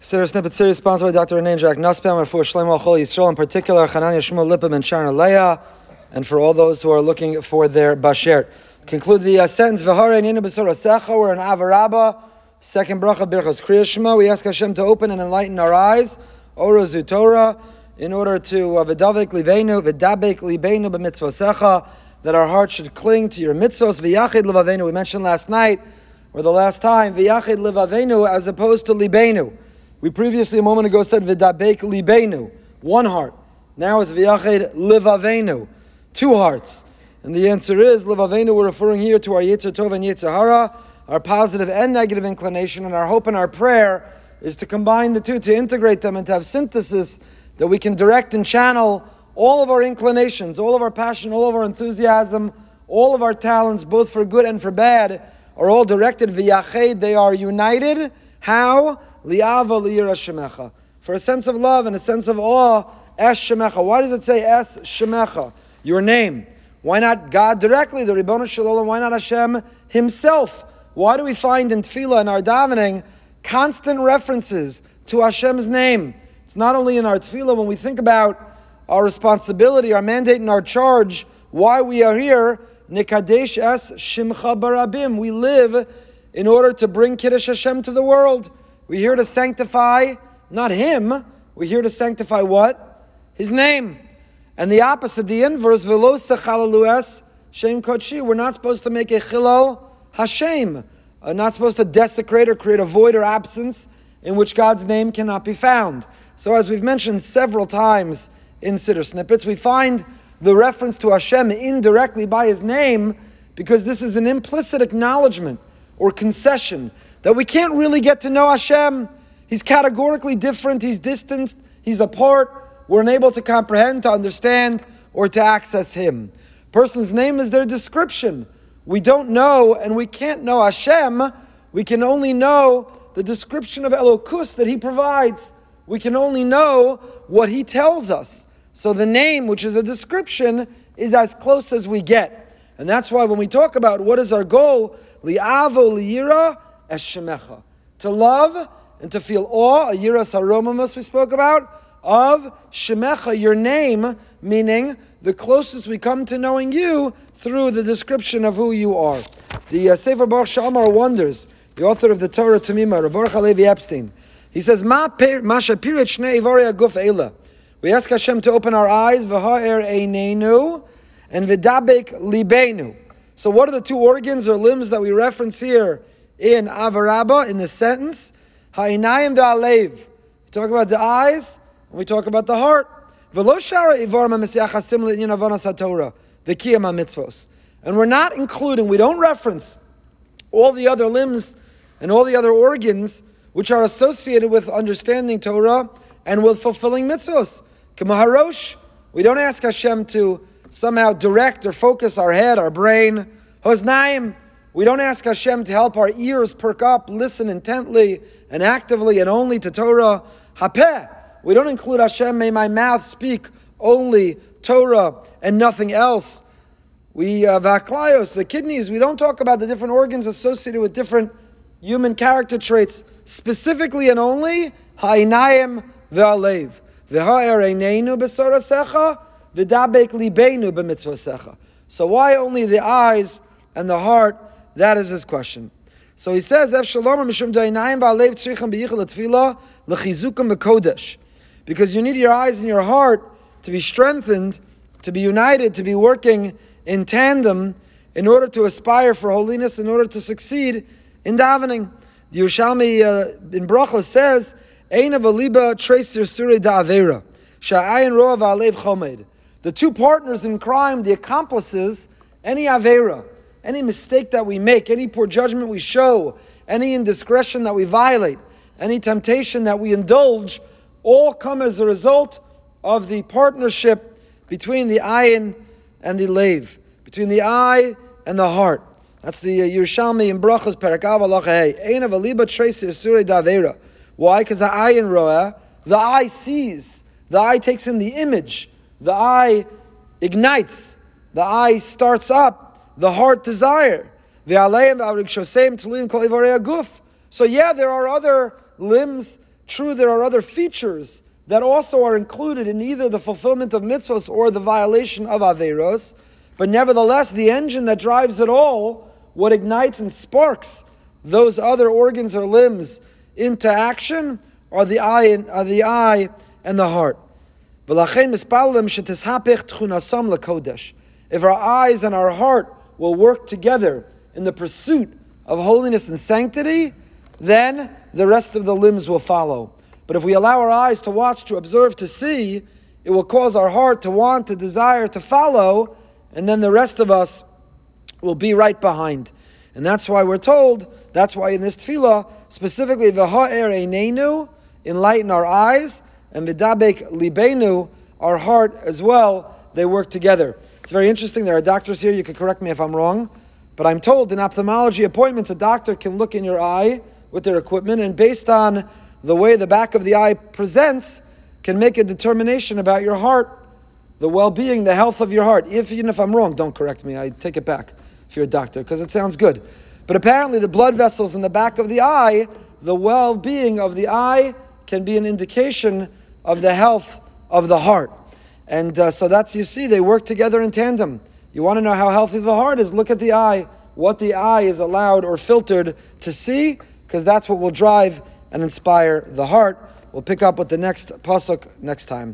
Consider Snippet Series sponsored by Dr. Renan Jack Nussbaum for Shlomo Chol Yisrael, in particular, Hanania Shmuel Lippim and Sharon Leah, and for all those who are looking for their Bashert. Conclude the uh, sentence, V'hare Nina B'sora Secha, we're in Ahavah Rabbah, second bracha Birchos Krias Shema. We ask Hashem to open and enlighten our eyes, Ora Zutora, in order to uh, V'davik V'dabek Libenu B'mitzvosecha, that our heart should cling to your mitzvos, V'yachid Levavenu. We mentioned last night, or the last time, V'yachid Levavenu as opposed to Libenu. We previously, a moment ago, said V'dabek libenu, one heart. Now it's V'yached livavenu, two hearts. And the answer is, livavenu, we're referring here to our Yetzer Tov and Yetzer Hara, our positive and negative inclination, and our hope and our prayer is to combine the two, to integrate them and to have synthesis that we can direct and channel all of our inclinations, all of our passion, all of our enthusiasm, all of our talents, both for good and for bad, are all directed v'yached, they are united. How? liava liyira shemecha. For a sense of love and a sense of awe, es shemecha. Why does it say es shemecha? Your name. Why not God directly, the Ribbono Shel Olam? Why not Hashem Himself? Why do we find in Tefillah and our davening constant references to Hashem's name? It's not only in our Tefillah when we think about our responsibility, our mandate, and our charge. Why we are here? Nikadesh es Shimcha Barabim. We live in order to bring Kiddush Hashem to the world. We're here to sanctify not him, we're here to sanctify what? His name. And the opposite, the inverse, velo sechalalues shem kodshi. We're not supposed to make a chillul Hashem. Uh, not supposed to desecrate or create a void or absence in which God's name cannot be found. So, as we've mentioned several times in Siddur snippets, we find the reference to Hashem indirectly by His name because this is an implicit acknowledgement or concession that we can't really get to know Hashem. He's categorically different, He's distanced, He's apart. We're unable to comprehend, to understand, or to access Him. Person's name is their description. We don't know and we can't know Hashem. We can only know the description of Elokus that He provides. We can only know what He tells us. So the name, which is a description, is as close as we get. And that's why when we talk about what is our goal, li'avo li'ira, Eshemecha. To love and to feel awe, a yiras haromamus we spoke about, of Shemecha, your name, meaning the closest we come to knowing you through the description of who you are. The uh, Sefer Baruch She'amar wonders, the author of the Torah Temimah, Rabbi Halevi Epstein, he says, Ma shapirit shnei aguf eila. We ask Hashem to open our eyes, v'ha'er einenu, and v'dabek libenu. So what are the two organs or limbs that we reference here in Ahavah Rabbah, in the sentence, Ha'inayim da'alev. We talk about the eyes, and we talk about the heart. And we're not including, we don't reference all the other limbs and all the other organs which are associated with understanding Torah and with fulfilling mitzvos. Kamaharosh, we don't ask Hashem to somehow direct or focus our head, our brain. Hoznaim, we don't ask Hashem to help our ears perk up, listen intently and actively and only to Torah. Hapeh. We don't include Hashem, may my mouth speak only Torah and nothing else. We, uh, vaklayos, the kidneys, we don't talk about the different organs associated with different human character traits, specifically and only ha'inayim ve'alev. V'ha'ereneinu b'sorasecha, v'dabek libenu b'mitzvasecha. So why only the eyes and the heart that is his question. So he says, Because you need your eyes and your heart to be strengthened, to be united, to be working in tandem in order to aspire for holiness, in order to succeed in davening. The Yerushalmi uh, in Brachos says, Ein avaliba tracer sure da'avera, sha'ayin ro'av alev chomed. The two partners in crime, the accomplices, any avera, any mistake that we make, any poor judgment we show, any indiscretion that we violate, any temptation that we indulge, all come as a result of the partnership between the ayin and the lave, between the eye and the heart. That's the uh, Yerushalmi in Brachos Perakav Alachahei. Ein of aliba tracer sure davera. Why? Because the ayin roa, the eye sees, the eye takes in the image, the eye ignites, the eye starts up. The heart desire. So yeah, there are other limbs, True, there are other features that also are included in either the fulfillment of mitzvahs or the violation of averos, but nevertheless, the engine that drives it all, what ignites and sparks those other organs or limbs into action, are the eye and, are the eye and the heart. If our eyes and our heart will work together in the pursuit of holiness and sanctity, then the rest of the limbs will follow. But if we allow our eyes to watch, to observe, to see, it will cause our heart to want, to desire, to follow, and then the rest of us will be right behind. And that's why we're told, that's why in this tefillah, specifically, v'ha'er einenu, enlighten our eyes, and v'dabek libenu, our heart as well, they work together. It's very interesting. There are doctors here, you can correct me if I'm wrong, but I'm told in ophthalmology appointments, a doctor can look in your eye with their equipment, and based on the way the back of the eye presents, can make a determination about your heart, the well-being, the health of your heart. If even if I'm wrong, don't correct me. I take it back if you're a doctor, because it sounds good. But apparently, the blood vessels in the back of the eye, the well-being of the eye, can be an indication of the health of the heart. And uh, so that's you see, they work together in tandem. You want to know how healthy the heart is? Look at the eye. What the eye is allowed or filtered to see, because that's what will drive and inspire the heart. We'll pick up with the next pasuk next time.